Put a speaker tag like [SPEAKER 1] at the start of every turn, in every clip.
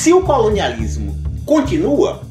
[SPEAKER 1] Se o colonialismo continua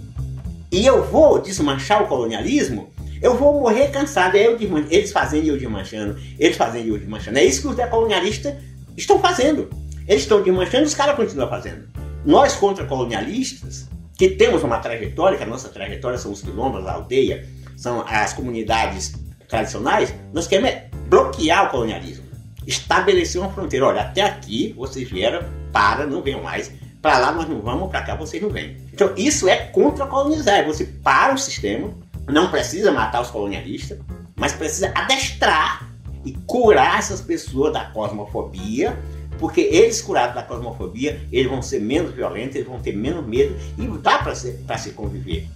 [SPEAKER 1] e eu vou desmanchar o colonialismo, eu vou morrer cansado. É eu eles fazendo e eu desmanchando, eles fazendo e eu desmanchando. É isso que os decolonialistas estão fazendo. Eles estão desmanchando, os caras continuam fazendo. Nós, contra-colonialistas, que temos uma trajetória, que a nossa trajetória são os quilombos, a aldeia, são as comunidades tradicionais, nós queremos bloquear o colonialismo. Estabelecer uma fronteira. Olha, até aqui vocês vieram, para, não venham mais. Para lá nós não vamos, para cá vocês não vêm. Então isso é contra-colonizar. É você para o sistema, não precisa matar os colonialistas, mas precisa adestrar e curar essas pessoas da cosmofobia, porque eles curados da cosmofobia, eles vão ser menos violentos, eles vão ter menos medo e dá para se conviver.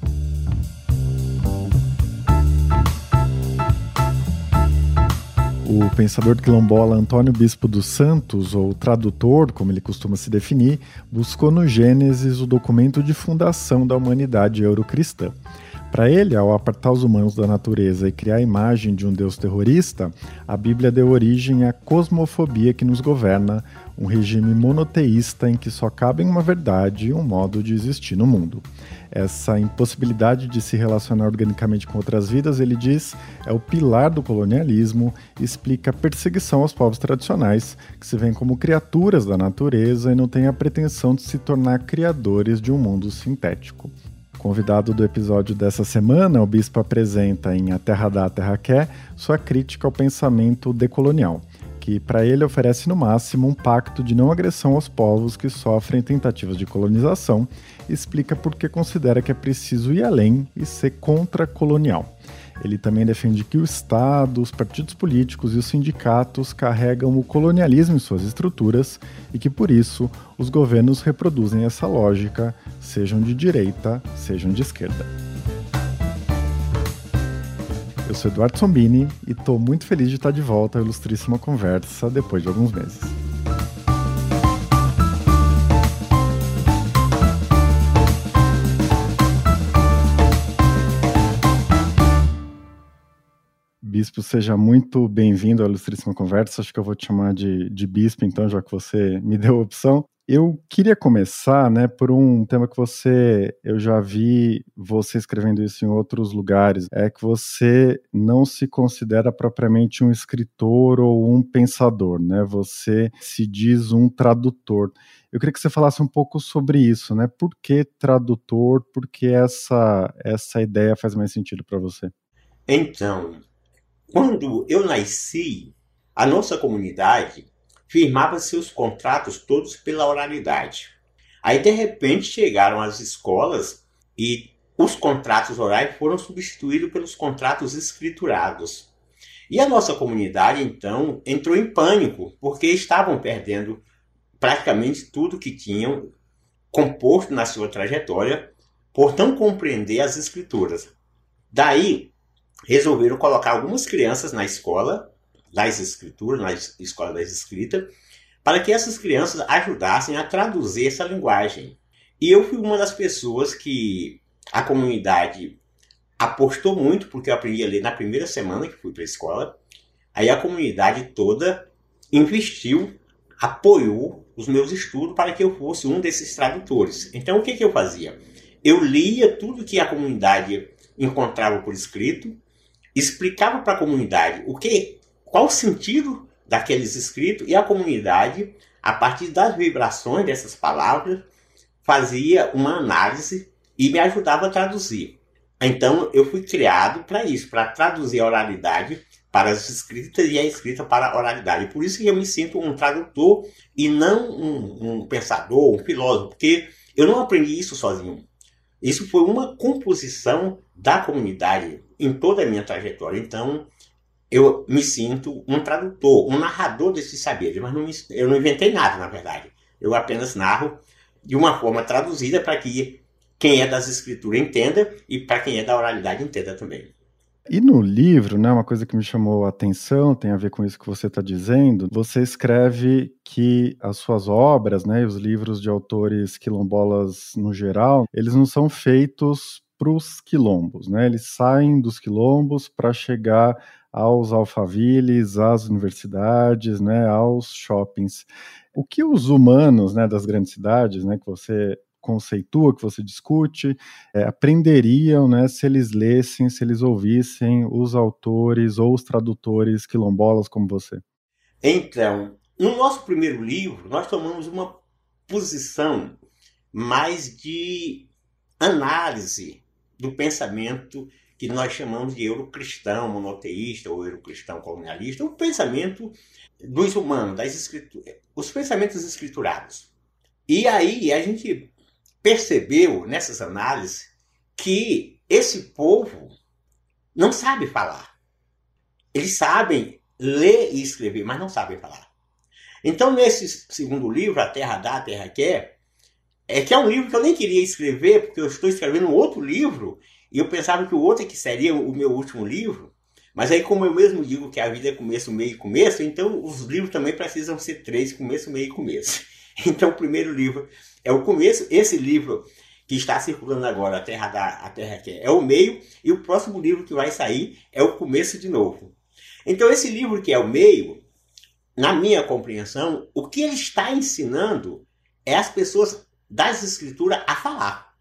[SPEAKER 2] O pensador quilombola Antônio Bispo dos Santos, ou tradutor, como ele costuma se definir, buscou no Gênesis o documento de fundação da humanidade eurocristã. Para ele, ao apartar os humanos da natureza e criar a imagem de um Deus terrorista, a Bíblia deu origem à cosmofobia que nos governa, um regime monoteísta em que só cabem uma verdade e um modo de existir no mundo. Essa impossibilidade de se relacionar organicamente com outras vidas, ele diz, é o pilar do colonialismo e explica a perseguição aos povos tradicionais, que se veem como criaturas da natureza e não têm a pretensão de se tornar criadores de um mundo sintético. Convidado do episódio dessa semana, o bispo apresenta em A Terra Dá, a Terra Quer sua crítica ao pensamento decolonial, que para ele oferece no máximo um pacto de não agressão aos povos que sofrem tentativas de colonização e explica por que considera que é preciso ir além e ser contra-colonial. Ele também defende que o Estado, os partidos políticos e os sindicatos carregam o colonialismo em suas estruturas e que, por isso, os governos reproduzem essa lógica, sejam de direita, sejam de esquerda. Eu sou Eduardo Sombini e estou muito feliz de estar de volta à Ilustríssima Conversa depois de alguns meses. Bispo, seja muito bem-vindo à Ilustríssima Conversa. Acho que eu vou te chamar de, de Bispo, então, já que você me deu a opção. Eu queria começar, né, por um tema que você, eu já vi você escrevendo isso em outros lugares, é que você não se considera propriamente um escritor ou um pensador, né? Você se diz um tradutor. Eu queria que você falasse um pouco sobre isso, né? Por que tradutor? Por que essa essa ideia faz mais sentido para você?
[SPEAKER 1] Então, quando eu nasci, a nossa comunidade firmava seus contratos todos pela oralidade. Aí, de repente, chegaram as escolas e os contratos orais foram substituídos pelos contratos escriturados. E a nossa comunidade, então, entrou em pânico, porque estavam perdendo praticamente tudo que tinham composto na sua trajetória por não compreender as escrituras. Daí, resolveram colocar algumas crianças na escola das escrituras, na escola das escritas, para que essas crianças ajudassem a traduzir essa linguagem. E eu fui uma das pessoas que a comunidade apostou muito, porque eu aprendi a ler na primeira semana que fui para a escola. Aí a comunidade toda investiu, apoiou os meus estudos para que eu fosse um desses tradutores. Então o que, que eu fazia? Eu lia tudo que a comunidade encontrava por escrito, explicava para a comunidade o que, qual o sentido daqueles escritos e a comunidade, a partir das vibrações dessas palavras, fazia uma análise e me ajudava a traduzir. Então eu fui criado para isso, para traduzir a oralidade para as escritas e a escrita para a oralidade. Por isso que eu me sinto um tradutor e não um, um pensador, um filósofo, porque eu não aprendi isso sozinho. Isso foi uma composição da comunidade em toda a minha trajetória. Então, eu me sinto um tradutor, um narrador desses saberes, mas não me, eu não inventei nada, na verdade. Eu apenas narro de uma forma traduzida para que quem é das escrituras entenda e para quem é da oralidade entenda também.
[SPEAKER 2] E no livro, né, uma coisa que me chamou a atenção, tem a ver com isso que você está dizendo, você escreve que as suas obras, né, os livros de autores quilombolas no geral, eles não são feitos para os quilombos, né? Eles saem dos quilombos para chegar aos alfaviles, às universidades, né, aos shoppings. O que os humanos, né, das grandes cidades, né, que você conceitua, que você discute, é, aprenderiam né, se eles lessem, se eles ouvissem os autores ou os tradutores quilombolas como você?
[SPEAKER 1] Então, no nosso primeiro livro, nós tomamos uma posição mais de análise do pensamento que nós chamamos de eurocristão monoteísta ou eurocristão colonialista, o pensamento dos humanos, das escrituras, os pensamentos escriturados. E aí a gente percebeu nessas análises que esse povo não sabe falar. Eles sabem ler e escrever, mas não sabem falar. Então, nesse segundo livro, A Terra Dá, a Terra Quer, é que é um livro que eu nem queria escrever, porque eu estou escrevendo um outro livro, e eu pensava que o outro é que seria o meu último livro, mas aí, como eu mesmo digo que a vida é começo, meio e começo, então os livros também precisam ser três, começo, meio e começo. Então, o primeiro livro é o começo, esse livro que está circulando agora, A Terra da a Terra que é, é o meio, e o próximo livro que vai sair é o começo de novo. Então, esse livro que é o meio, na minha compreensão, o que ele está ensinando é as pessoas das escrituras a falar.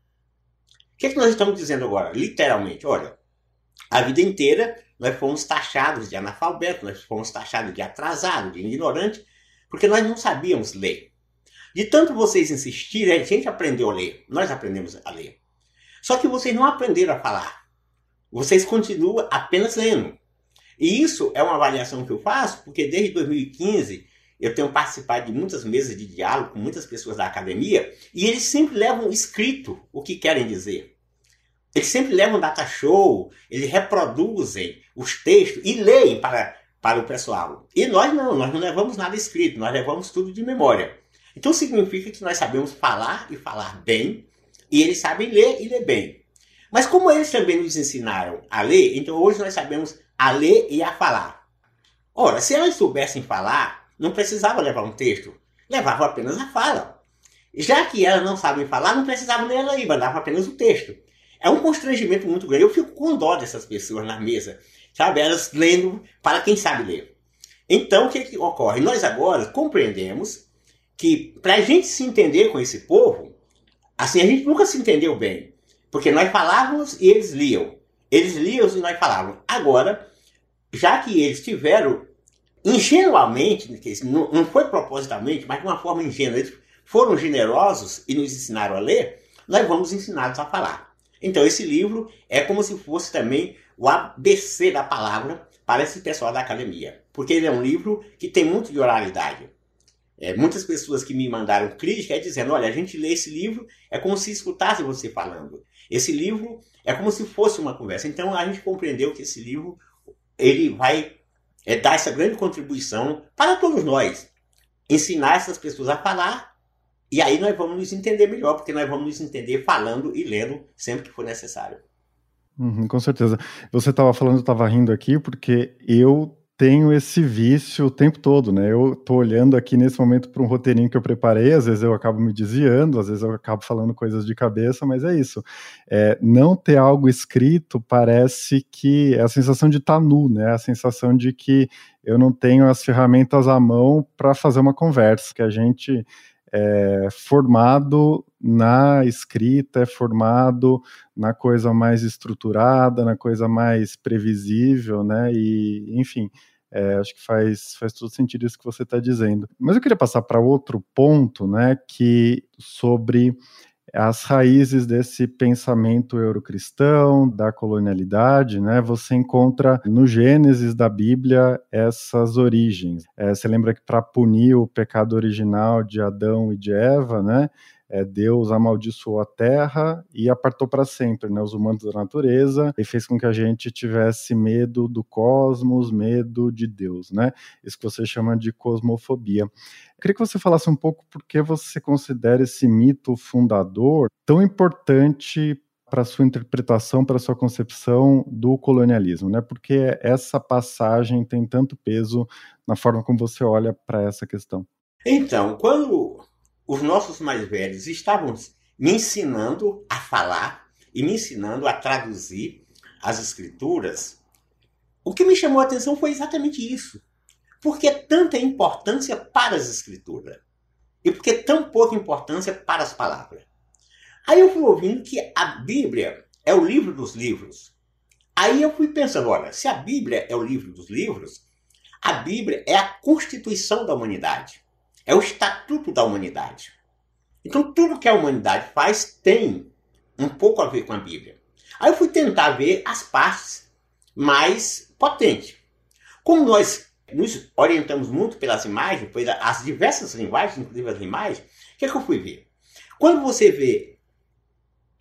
[SPEAKER 1] O que, é que nós estamos dizendo agora? Literalmente, olha, a vida inteira nós fomos taxados de analfabeto, nós fomos taxados de atrasado, de ignorante, porque nós não sabíamos ler. De tanto vocês insistirem, a gente aprendeu a ler, nós aprendemos a ler. Só que vocês não aprenderam a falar. Vocês continuam apenas lendo. E isso é uma avaliação que eu faço, porque desde 2015 eu tenho participado de muitas mesas de diálogo com muitas pessoas da academia, e eles sempre levam escrito o que querem dizer. Eles sempre levam data show, eles reproduzem os textos e leem para, para o pessoal. E nós não, nós não levamos nada escrito, nós levamos tudo de memória. Então significa que nós sabemos falar e falar bem, e eles sabem ler e ler bem. Mas como eles também nos ensinaram a ler, então hoje nós sabemos a ler e a falar. Ora, se elas soubessem falar, não precisava levar um texto, levavam apenas a fala. Já que elas não sabem falar, não precisavam ler, mandavam apenas o texto. É um constrangimento muito grande. Eu fico com dó dessas pessoas na mesa, sabe? Elas lendo para quem sabe ler. Então, o que, que ocorre? Nós agora compreendemos que para a gente se entender com esse povo, assim, a gente nunca se entendeu bem. Porque nós falávamos e eles liam. Eles liam e nós falávamos. Agora, já que eles tiveram ingenuamente, não foi propositalmente, mas de uma forma ingênua, eles foram generosos e nos ensinaram a ler, nós vamos ensiná-los a falar. Então, esse livro é como se fosse também o ABC da palavra para esse pessoal da academia. Porque ele é um livro que tem muito de oralidade. É, muitas pessoas que me mandaram crítica é dizendo: olha, a gente lê esse livro, é como se escutasse você falando. Esse livro é como se fosse uma conversa. Então a gente compreendeu que esse livro ele vai é, dar essa grande contribuição para todos nós. Ensinar essas pessoas a falar e aí nós vamos nos entender melhor, porque nós vamos nos entender falando e lendo sempre que for necessário.
[SPEAKER 2] Uhum, com certeza. Você estava falando, eu estava rindo aqui, porque eu tenho esse vício o tempo todo, né? Eu estou olhando aqui nesse momento para um roteirinho que eu preparei, às vezes eu acabo me desviando, às vezes eu acabo falando coisas de cabeça, mas é isso. É, não ter algo escrito parece que é a sensação de estar tá nu, né? A sensação de que eu não tenho as ferramentas à mão para fazer uma conversa, que a gente é formado na escrita, é formado na coisa mais estruturada, na coisa mais previsível, né? E, enfim, é, acho que faz, faz todo sentido isso que você está dizendo. Mas eu queria passar para outro ponto, né? Que sobre as raízes desse pensamento eurocristão, da colonialidade, né? Você encontra no Gênesis da Bíblia essas origens. É, você lembra que para punir o pecado original de Adão e de Eva, né? É, Deus amaldiçoou a terra e apartou para sempre né, os humanos da natureza e fez com que a gente tivesse medo do cosmos, medo de Deus, né? Isso que você chama de cosmofobia. Queria que você falasse um pouco por que você considera esse mito fundador tão importante para sua interpretação, para sua concepção do colonialismo, né? Porque essa passagem tem tanto peso na forma como você olha para essa questão.
[SPEAKER 1] Então, quando os nossos mais velhos estavam me ensinando a falar e me ensinando a traduzir as escrituras, o que me chamou a atenção foi exatamente isso. Por que tanta importância para as escrituras? E por que tão pouca importância para as palavras? Aí eu fui ouvindo que a Bíblia é o livro dos livros. Aí eu fui pensando, olha, se a Bíblia é o livro dos livros, a Bíblia é a constituição da humanidade, é o estatuto da humanidade. Então tudo que a humanidade faz tem um pouco a ver com a Bíblia. Aí eu fui tentar ver as partes mais potentes. Como nós nos orientamos muito pelas imagens, pelas diversas linguagens, inclusive as imagens, o que, é que eu fui ver? Quando você vê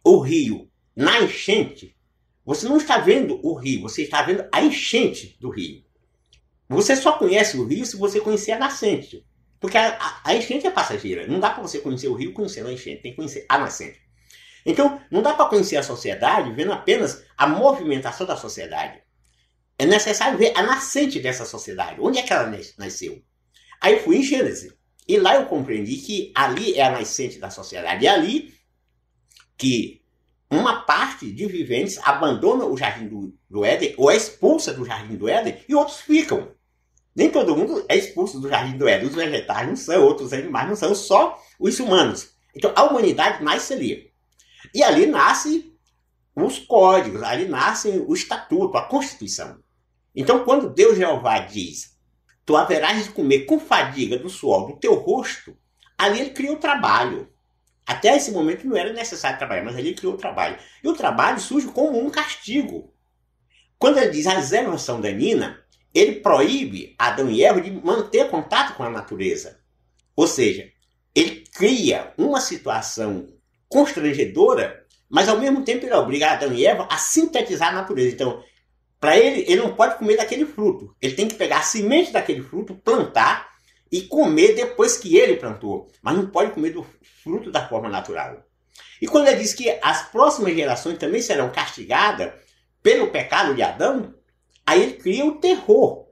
[SPEAKER 1] o rio na enchente, você não está vendo o rio, você está vendo a enchente do rio. Você só conhece o rio se você conhecer a nascente. Porque a, a, a enchente é passageira. Não dá para você conhecer o rio conhecendo a enchente, tem que conhecer a nascente. Então, não dá para conhecer a sociedade vendo apenas a movimentação da sociedade. É necessário ver a nascente dessa sociedade. Onde é que ela nasceu? Aí eu fui em Gênesis. E lá eu compreendi que ali é a nascente da sociedade. E é ali que uma parte de viventes abandona o jardim do, do Éden ou é expulsa do jardim do Éden e outros ficam. Nem todo mundo é expulso do jardim do Éden. Os vegetais não são, outros animais não são, só os humanos. Então a humanidade nasce ali. E ali nasce os códigos, ali nasce o estatuto, a constituição. Então quando Deus Jeová diz, tu haverás de comer com fadiga do suor do teu rosto, ali ele cria o trabalho. Até esse momento não era necessário trabalhar, mas ele criou o trabalho. E o trabalho surge como um castigo. Quando ele diz a reservação danina, ele proíbe Adão e Eva de manter contato com a natureza. Ou seja, ele cria uma situação constrangedora, mas ao mesmo tempo ele obriga Adão e Eva a sintetizar a natureza. Então, para ele, ele não pode comer daquele fruto. Ele tem que pegar a semente daquele fruto, plantar e comer depois que ele plantou. Mas não pode comer do fruto da forma natural. E quando ele diz que as próximas gerações também serão castigadas pelo pecado de Adão, aí ele cria o terror.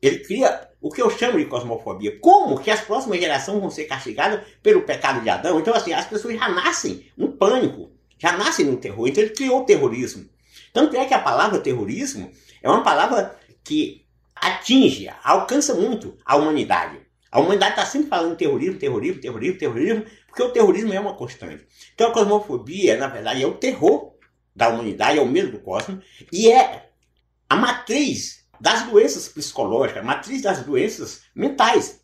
[SPEAKER 1] Ele cria o que eu chamo de cosmofobia. Como que as próximas gerações vão ser castigadas pelo pecado de Adão? Então, assim, as pessoas já nascem no pânico, já nascem no terror. Então, ele criou o terrorismo. Tanto é que a palavra terrorismo é uma palavra que atinge, alcança muito a humanidade. A humanidade está sempre falando terrorismo, terrorismo, terrorismo, terrorismo, porque o terrorismo é uma constante. Então a cosmofobia, na verdade, é o terror da humanidade, é o medo do cosmos, e é a matriz das doenças psicológicas, a matriz das doenças mentais.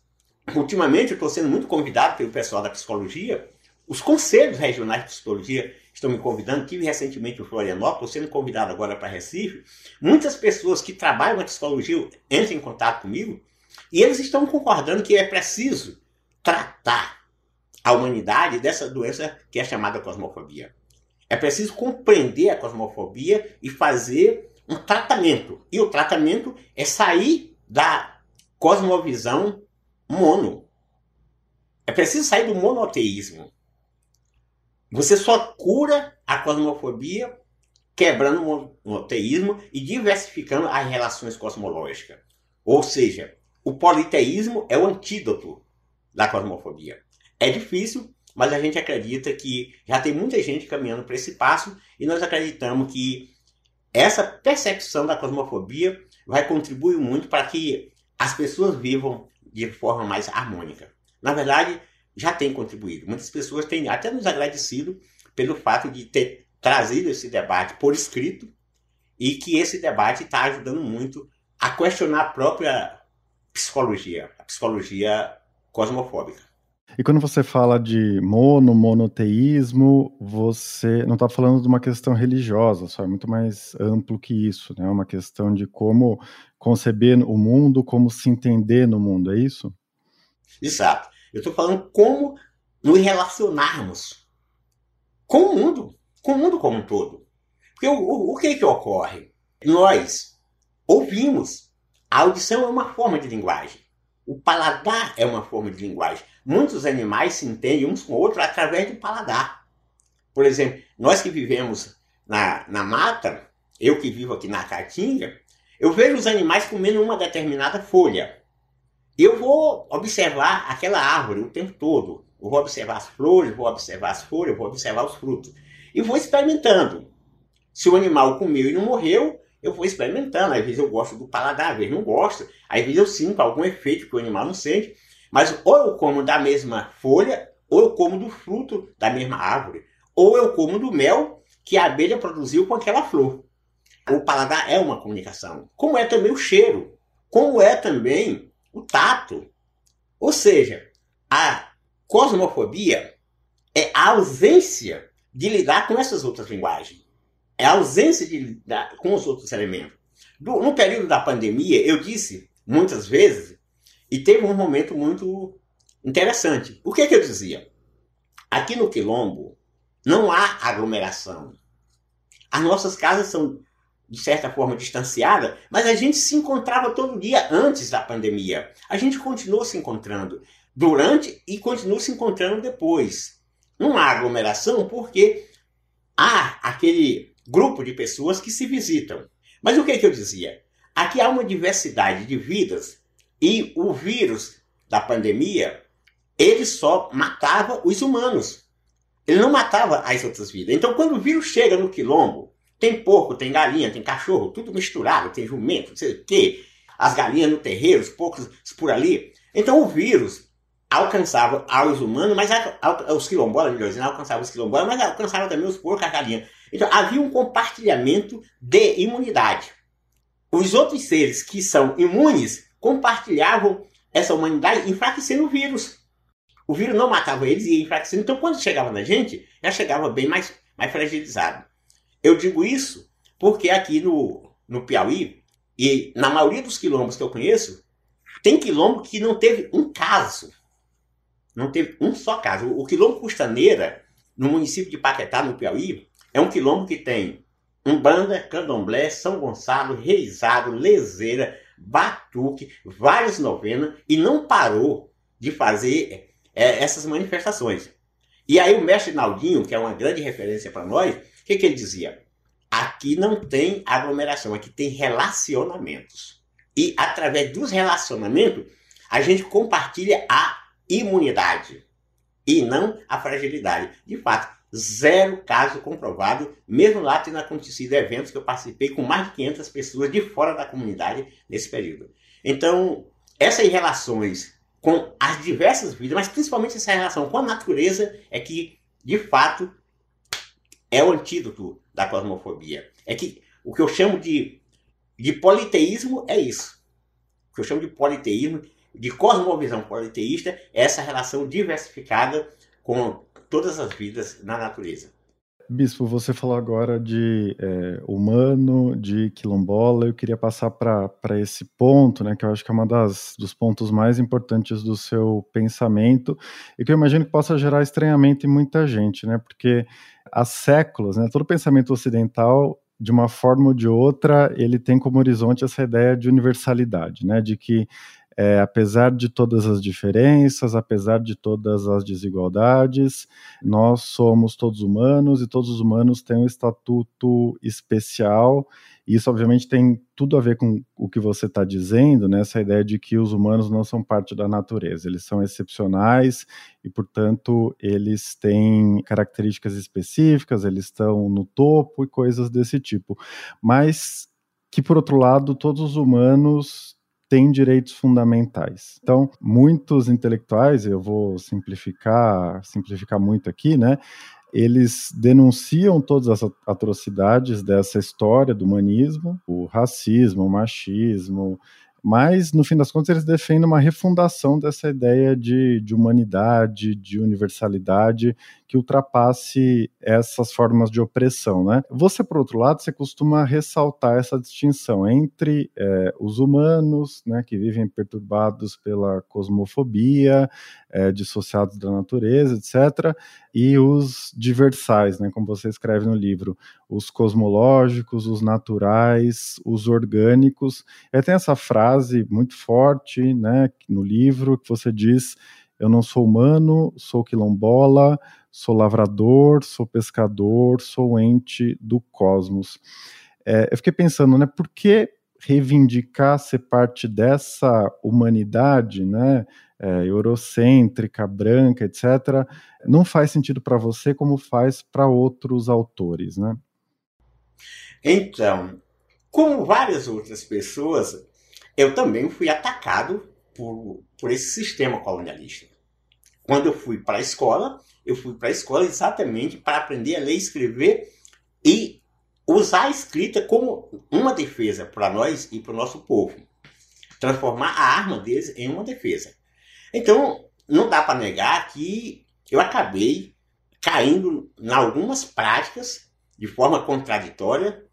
[SPEAKER 1] Ultimamente eu estou sendo muito convidado pelo pessoal da psicologia, os conselhos regionais de psicologia estão me convidando, tive recentemente em Florianópolis, sendo convidado agora para Recife. Muitas pessoas que trabalham na psicologia entram em contato comigo e eles estão concordando que é preciso tratar a humanidade dessa doença que é chamada cosmofobia. É preciso compreender a cosmofobia e fazer um tratamento. E o tratamento é sair da cosmovisão mono. É preciso sair do monoteísmo. Você só cura a cosmofobia quebrando o monoteísmo e diversificando as relações cosmológicas. Ou seja, o politeísmo é o antídoto da cosmofobia. É difícil, mas a gente acredita que já tem muita gente caminhando para esse passo e nós acreditamos que essa percepção da cosmofobia vai contribuir muito para que as pessoas vivam de forma mais harmônica. Na verdade, já tem contribuído. Muitas pessoas têm até nos agradecido pelo fato de ter trazido esse debate por escrito e que esse debate está ajudando muito a questionar a própria psicologia, a psicologia cosmofóbica.
[SPEAKER 2] E quando você fala de mono, monoteísmo, você não está falando de uma questão religiosa, só é muito mais amplo que isso, né? É uma questão de como conceber o mundo, como se entender no mundo, é isso?
[SPEAKER 1] Exato. Eu estou falando como nos relacionarmos com o mundo, com o mundo como um todo. Porque o, o, o que que ocorre? Nós ouvimos. A audição é uma forma de linguagem. O paladar é uma forma de linguagem. Muitos animais se entendem uns com outros através do paladar. Por exemplo, nós que vivemos na, na mata, eu que vivo aqui na Caatinga, eu vejo os animais comendo uma determinada folha. Eu vou observar aquela árvore o tempo todo. Eu vou observar as flores, vou observar as folhas, vou observar os frutos. E vou experimentando. Se o animal comeu e não morreu, eu vou experimentando. Às vezes eu gosto do paladar, às vezes não gosto. Às vezes eu sinto algum efeito que o animal não sente. Mas ou eu como da mesma folha, ou eu como do fruto da mesma árvore. ou eu como do mel que a abelha produziu com aquela flor. O paladar é uma comunicação, como é também o cheiro, como é também o tato. Ou seja, a cosmofobia é a ausência de lidar com essas outras linguagens. É a ausência de com os outros elementos. no período da pandemia, eu disse muitas vezes, e teve um momento muito interessante. O que, que eu dizia? Aqui no Quilombo não há aglomeração. As nossas casas são, de certa forma, distanciadas, mas a gente se encontrava todo dia antes da pandemia. A gente continuou se encontrando durante e continua se encontrando depois. Não há aglomeração porque há aquele grupo de pessoas que se visitam. Mas o que, que eu dizia? Aqui há uma diversidade de vidas e o vírus da pandemia ele só matava os humanos. Ele não matava as outras vidas. Então, quando o vírus chega no quilombo, tem porco, tem galinha, tem cachorro, tudo misturado, tem jumento, não sei o quê, as galinhas no terreiro, os porcos por ali. Então, o vírus alcançava aos humanos, mas os quilombolas, melhor dizendo, alcançava os quilombolas, mas alcançava também os porcos, as galinhas. Então havia um compartilhamento de imunidade. Os outros seres que são imunes compartilhavam essa humanidade enfraquecendo o vírus. O vírus não matava eles e ia enfraquecendo. Então quando chegava na gente, já chegava bem mais, mais fragilizado. Eu digo isso porque aqui no, no Piauí, e na maioria dos quilombos que eu conheço, tem quilombo que não teve um caso não teve um só caso. O quilombo Custaneira, no município de Paquetá, no Piauí, é um quilombo que tem Umbanda, Candomblé, São Gonçalo, Reisado, Lezeira, Batuque, várias novenas e não parou de fazer é, essas manifestações. E aí o mestre Naldinho, que é uma grande referência para nós, o que, que ele dizia? Aqui não tem aglomeração, aqui tem relacionamentos. E através dos relacionamentos, a gente compartilha a imunidade e não a fragilidade. De fato, zero caso comprovado, mesmo lá tendo acontecido eventos que eu participei com mais de 500 pessoas de fora da comunidade nesse período. Então, essas relações com as diversas vidas, mas principalmente essa relação com a natureza, é que, de fato, é o antídoto da cosmofobia. É que o que eu chamo de, de politeísmo é isso. O que eu chamo de politeísmo de cosmovisão politeísta é essa relação diversificada com todas as vidas na natureza.
[SPEAKER 2] Bispo, você falou agora de é, humano, de quilombola. Eu queria passar para esse ponto, né, que eu acho que é um dos pontos mais importantes do seu pensamento e que eu imagino que possa gerar estranhamento em muita gente, né, porque há séculos, né, todo pensamento ocidental de uma forma ou de outra, ele tem como horizonte essa ideia de universalidade, né, de que é, apesar de todas as diferenças, apesar de todas as desigualdades, nós somos todos humanos e todos os humanos têm um estatuto especial. Isso, obviamente, tem tudo a ver com o que você está dizendo, né? essa ideia de que os humanos não são parte da natureza, eles são excepcionais e, portanto, eles têm características específicas, eles estão no topo e coisas desse tipo. Mas que, por outro lado, todos os humanos têm direitos fundamentais. Então, muitos intelectuais, eu vou simplificar, simplificar muito aqui, né? Eles denunciam todas as atrocidades dessa história do humanismo, o racismo, o machismo, mas no fim das contas eles defendem uma refundação dessa ideia de, de humanidade, de universalidade que ultrapasse essas formas de opressão, né? Você, por outro lado, você costuma ressaltar essa distinção entre é, os humanos, né, que vivem perturbados pela cosmofobia, é, dissociados da natureza, etc., e os diversais, né, como você escreve no livro, os cosmológicos, os naturais, os orgânicos. E tem essa frase muito forte, né, no livro que você diz: eu não sou humano, sou quilombola, sou lavrador, sou pescador, sou ente do cosmos. É, eu fiquei pensando, né, por que reivindicar ser parte dessa humanidade, né, é, eurocêntrica, branca, etc., não faz sentido para você como faz para outros autores, né?
[SPEAKER 1] Então, como várias outras pessoas, eu também fui atacado por, por esse sistema colonialista. quando eu fui para a escola, eu fui para a escola exatamente para aprender a ler e escrever e usar a escrita como uma defesa para nós e para o nosso povo. Transformar a arma deles em uma defesa. Então, não dá para negar que eu acabei caindo em algumas práticas de forma contraditória,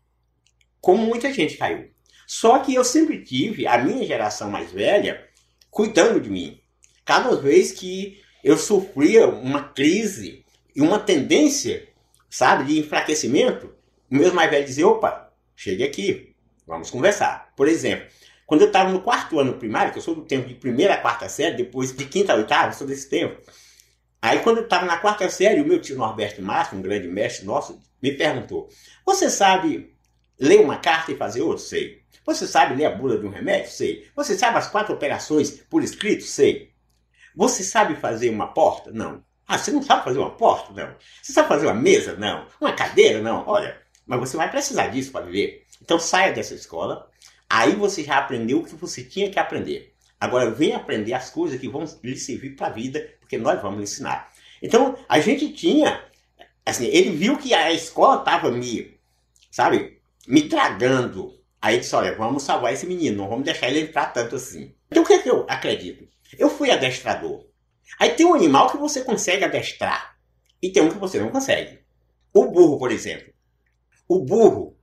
[SPEAKER 1] como muita gente caiu. Só que eu sempre tive a minha geração mais velha cuidando de mim. Cada vez que eu sofria uma crise e uma tendência, sabe, de enfraquecimento, meus mais velhos diziam, opa, chegue aqui, vamos conversar. Por exemplo, quando eu estava no quarto ano primário, que eu sou do tempo de primeira a quarta série, depois de quinta a oitava, sou desse tempo. Aí quando eu estava na quarta série, o meu tio Norberto Márcio, um grande mestre nosso, me perguntou, você sabe ler uma carta e fazer outra? Sei. Você sabe ler a bula de um remédio? Sei. Você sabe as quatro operações por escrito? Sei. Você sabe fazer uma porta? Não. Ah, você não sabe fazer uma porta? Não. Você sabe fazer uma mesa? Não. Uma cadeira? Não. Olha, mas você vai precisar disso para viver. Então saia dessa escola. Aí você já aprendeu o que você tinha que aprender. Agora vem aprender as coisas que vão lhe servir para a vida, porque nós vamos ensinar. Então a gente tinha, assim, ele viu que a escola estava me, sabe, me tragando. Aí ele disse: olha, vamos salvar esse menino, não vamos deixar ele entrar tanto assim. Então o que é que eu acredito? Eu fui adestrador. Aí tem um animal que você consegue adestrar e tem um que você não consegue. O burro, por exemplo. O burro,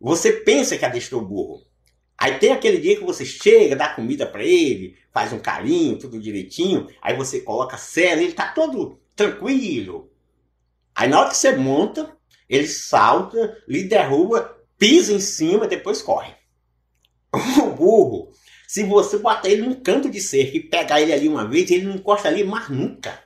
[SPEAKER 1] você pensa que adestrou o burro. Aí tem aquele dia que você chega, dá comida para ele, faz um carinho, tudo direitinho, aí você coloca cela, ele tá todo tranquilo. Aí na hora que você monta, ele salta, lhe derruba, pisa em cima, depois corre. O burro, se você botar ele num canto de cerca e pegar ele ali uma vez, ele não encosta ali mais nunca.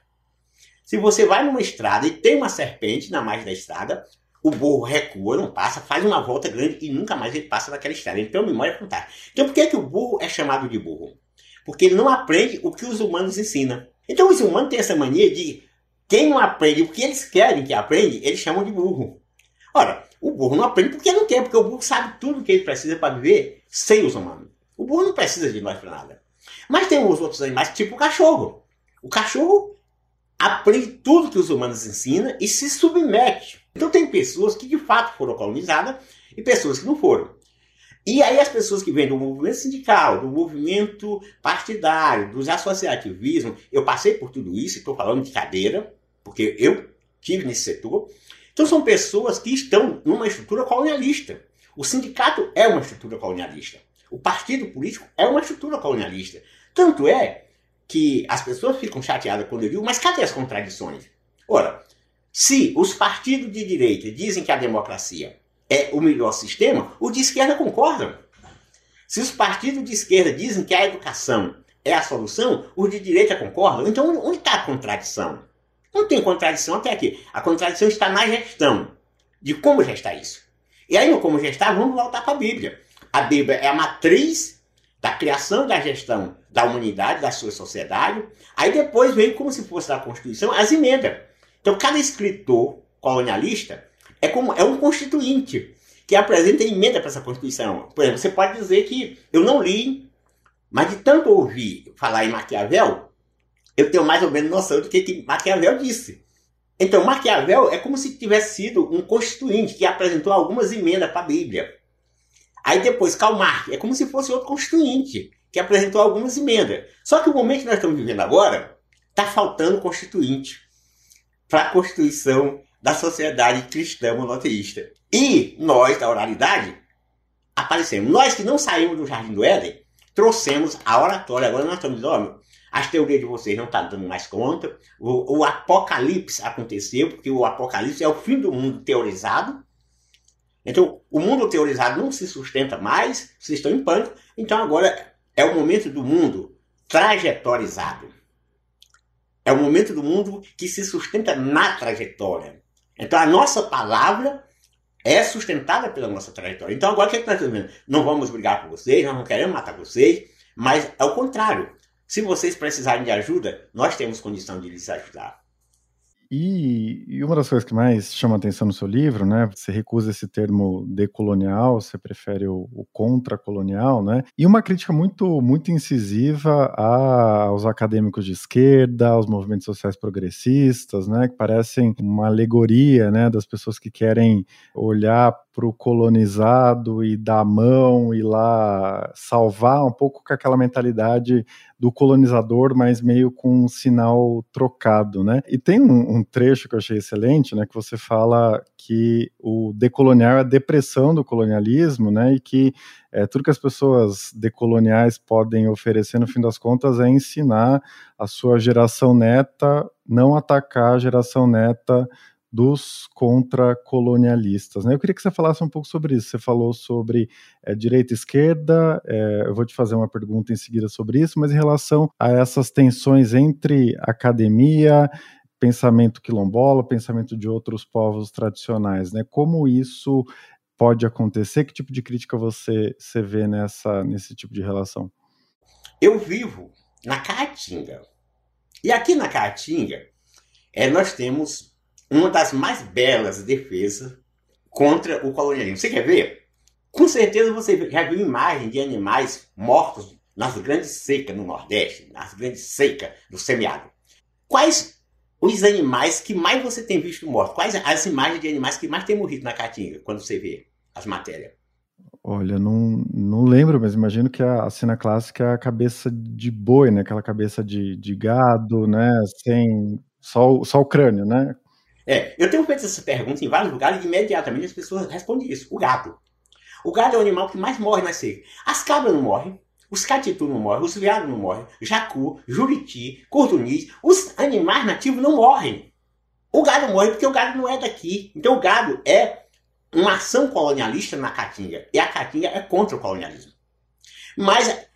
[SPEAKER 1] Se você vai numa estrada e tem uma serpente na margem da estrada, o burro recua, não passa, faz uma volta grande e nunca mais ele passa daquela estrada. Ele tem uma memória fantástica. Então por que, que o burro é chamado de burro? Porque ele não aprende o que os humanos ensinam. Então os humanos têm essa mania de quem não aprende o que eles querem que aprende, eles chamam de burro. Ora, o burro não aprende porque não quer, porque o burro sabe tudo o que ele precisa para viver sem os humanos. O burro não precisa de nós para nada. Mas tem os outros animais, tipo o cachorro. O cachorro aprende tudo que os humanos ensinam e se submete. Então tem pessoas que de fato foram colonizadas e pessoas que não foram. E aí as pessoas que vêm do movimento sindical, do movimento partidário, dos associativismos, eu passei por tudo isso, estou falando de cadeira, porque eu tive nesse setor. Então são pessoas que estão numa estrutura colonialista. O sindicato é uma estrutura colonialista. O partido político é uma estrutura colonialista. Tanto é que as pessoas ficam chateadas quando eu digo, mas cadê as contradições? Ora, se os partidos de direita dizem que a democracia é o melhor sistema, os de esquerda concordam. Se os partidos de esquerda dizem que a educação é a solução, os de direita concordam. Então, onde está a contradição? Não tem contradição até aqui. A contradição está na gestão, de como gestar isso. E aí, no como gestar, vamos voltar para a Bíblia. A Bíblia é a matriz da criação da gestão da humanidade, da sua sociedade. Aí depois vem, como se fosse da Constituição, as emendas. Então, cada escritor colonialista é, como, é um constituinte que apresenta emenda para essa Constituição. Por exemplo, você pode dizer que eu não li, mas de tanto ouvir falar em Maquiavel, eu tenho mais ou menos noção do que, que Maquiavel disse. Então, Maquiavel é como se tivesse sido um constituinte que apresentou algumas emendas para a Bíblia. Aí depois, Karl Marx, é como se fosse outro constituinte, que apresentou algumas emendas. Só que o momento que nós estamos vivendo agora, está faltando constituinte para a constituição da sociedade cristã monoteísta. E nós, da oralidade, aparecemos. Nós que não saímos do Jardim do Éden, trouxemos a oratória. Agora nós estamos dizendo, as teorias de vocês não estão dando mais conta. O, o, apocalipse aconteceu, porque o apocalipse é o fim do mundo teorizado. Então, o mundo teorizado não se sustenta mais, vocês estão em pânico. Então, agora é o momento do mundo trajetorizado. É o momento do mundo que se sustenta na trajetória. Então, a nossa palavra é sustentada pela nossa trajetória. Então, agora o que, é que nós estamos vendo? Não vamos brigar com vocês, nós não queremos matar vocês, mas é o contrário. Se vocês precisarem de ajuda, nós temos condição de lhes ajudar.
[SPEAKER 2] E, e, uma das coisas que mais chama atenção no seu livro, né? Você recusa esse termo decolonial, você prefere o, o contra-colonial, né? E uma crítica muito, muito incisiva a, aos acadêmicos de esquerda, aos movimentos sociais progressistas, né? Que parecem uma alegoria, né? Das pessoas que querem olhar para o colonizado e dar a mão e lá salvar um pouco com aquela mentalidade do colonizador, mas meio com um sinal trocado, né? E tem um, um, trecho que eu achei excelente, né? Que você fala que o decolonial é a depressão do colonialismo, né? E que é, tudo que as pessoas decoloniais podem oferecer, no fim das contas, é ensinar a sua geração neta não atacar a geração neta dos contra-colonialistas. Né? Eu queria que você falasse um pouco sobre isso. Você falou sobre é, direita e esquerda, é, eu vou te fazer uma pergunta em seguida sobre isso, mas em relação a essas tensões entre academia, pensamento quilombola, pensamento de outros povos tradicionais, né? como isso pode acontecer? Que tipo de crítica você, você vê nessa, nesse tipo de relação?
[SPEAKER 1] Eu vivo na Caatinga. E aqui na Caatinga, é, nós temos uma das mais belas defesas contra o colonialismo. Você quer ver? Com certeza você já viu imagens de animais mortos nas grandes secas no Nordeste, nas grandes secas do semiárido. Quais os animais que mais você tem visto mortos? Quais as imagens de animais que mais tem morrido na Caatinga, quando você vê as matérias?
[SPEAKER 2] Olha, não, não lembro, mas imagino que a, a cena clássica é a cabeça de boi, né? Aquela cabeça de, de gado, né? Sem só, só o crânio, né?
[SPEAKER 1] É, eu tenho feito essa pergunta em vários lugares e imediatamente as pessoas respondem isso. O gado. O gado é o animal que mais morre na seca. As cabras não morrem, os catitu não morrem, os veados não morrem, jacu, juriti, cortunis, os animais nativos não morrem. O gado morre porque o gado não é daqui. Então o gado é uma ação colonialista na Caatinga. E a Caatinga é contra o colonialismo. Mas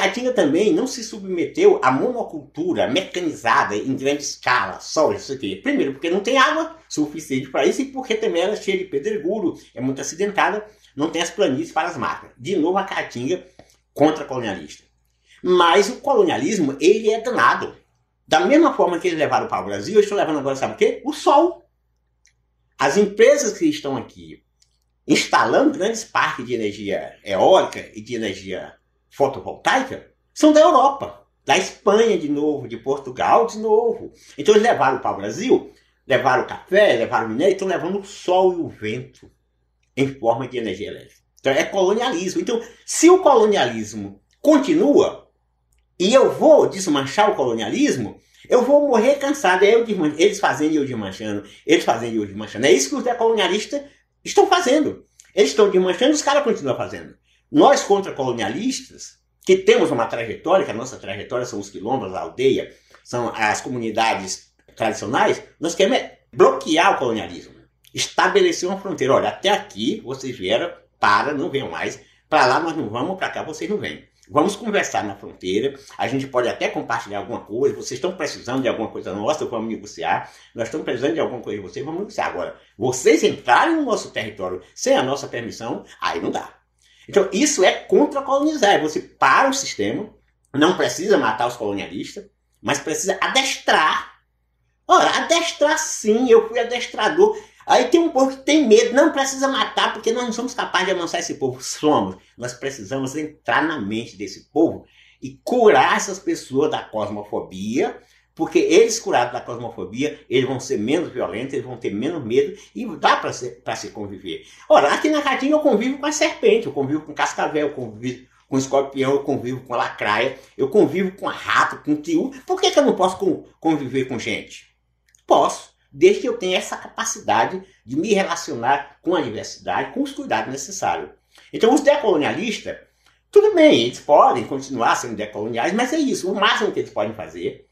[SPEAKER 1] Caatinga também não se submeteu à monocultura mecanizada em grande escala, só isso aqui. Primeiro, porque não tem água suficiente para isso e porque também ela é cheia de pedregulho, é muito acidentada, não tem as planícies para as máquinas. De novo, a Caatinga contra-colonialista. Mas o colonialismo, ele é danado. Da mesma forma que eles levaram para o Brasil, eles estão levando agora, sabe o quê? O sol. As empresas que estão aqui instalando grandes parques de energia eólica e de energia fotovoltaica são da Europa, da Espanha de novo, de Portugal de novo. Então eles levaram para o Brasil, levaram o café, levaram o minério, estão levando o sol e o vento em forma de energia elétrica. Então é colonialismo. Então, se o colonialismo continua e eu vou desmanchar o colonialismo, eu vou morrer cansado. É eu eles fazendo e eu desmanchando, eles fazendo e eu desmanchando. É isso que os decolonialistas estão fazendo. Eles estão desmanchando, os caras continuam fazendo. Nós, contra-colonialistas, que temos uma trajetória, que a nossa trajetória são os quilombos, a aldeia, são as comunidades tradicionais, nós queremos bloquear o colonialismo. Estabelecer uma fronteira. Olha, até aqui vocês vieram, para, não venham mais. Para lá nós não vamos, para cá vocês não vêm. Vamos conversar na fronteira. A gente pode até compartilhar alguma coisa. Vocês estão precisando de alguma coisa nossa, vamos negociar. Nós estamos precisando de alguma coisa de vocês, vamos negociar. Agora, vocês entrarem no nosso território sem a nossa permissão, aí não dá. Então, isso é contra-colonizar. É você para o sistema, não precisa matar os colonialistas, mas precisa adestrar. Ora, adestrar sim, eu fui adestrador. Aí tem um povo que tem medo, não precisa matar, porque nós não somos capazes de amansar esse povo. Somos. Nós precisamos entrar na mente desse povo e curar essas pessoas da cosmofobia porque eles curados da cosmofobia, eles vão ser menos violentos, eles vão ter menos medo e dá para se, se conviver. Ora, aqui na Caatinga eu convivo com a serpente, eu convivo com cascavel, eu convivo com escorpião, eu convivo com lacraia, eu convivo com rato, com tiu. Por que, que eu não posso conviver com gente? Posso, desde que eu tenha essa capacidade de me relacionar com a diversidade, com os cuidados necessários. Então, os decolonialistas, tudo bem, eles podem continuar sendo decoloniais, mas é isso. O máximo que eles podem fazer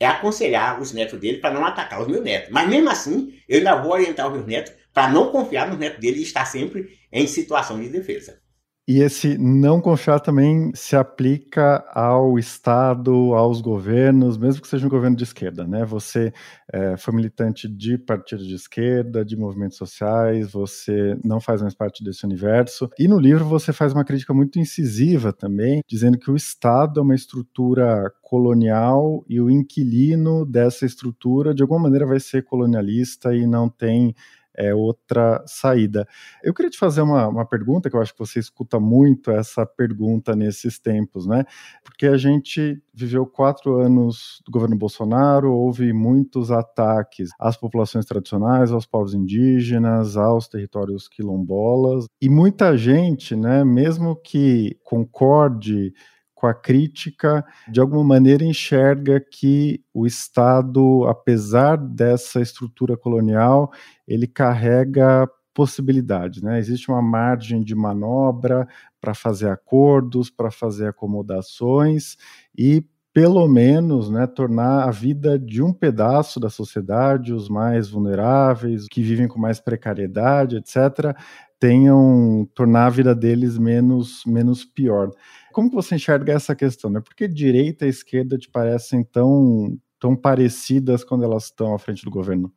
[SPEAKER 1] é aconselhar os netos dele para não atacar os meus netos. Mas mesmo assim, eu ainda vou orientar os meus netos para não confiar nos netos dele e estar sempre em situação de defesa.
[SPEAKER 2] E esse não confiar também se aplica ao Estado, aos governos, mesmo que seja um governo de esquerda, né? Você é, foi militante de partidos de esquerda, de movimentos sociais, você não faz mais parte desse universo. E no livro você faz uma crítica muito incisiva também, dizendo que o Estado é uma estrutura colonial e o inquilino dessa estrutura, de alguma maneira, vai ser colonialista e não tem é outra saída. Eu queria te fazer uma, uma pergunta, que eu acho que você escuta muito essa pergunta nesses tempos, né? Porque a gente viveu quatro anos do governo Bolsonaro, houve muitos ataques às populações tradicionais, aos povos indígenas, aos territórios quilombolas, e muita gente, né, mesmo que concorde com a crítica, de alguma maneira enxerga que o Estado, apesar dessa estrutura colonial, ele carrega possibilidades, né? Existe uma margem de manobra para fazer acordos, para fazer acomodações e pelo menos, né, tornar a vida de um pedaço da sociedade, os mais vulneráveis, que vivem com mais precariedade, etc., tenham tornar a vida deles menos menos pior. Como que você enxerga essa questão? Né? Por que direita e esquerda te parecem tão, tão parecidas quando elas estão à frente do governo?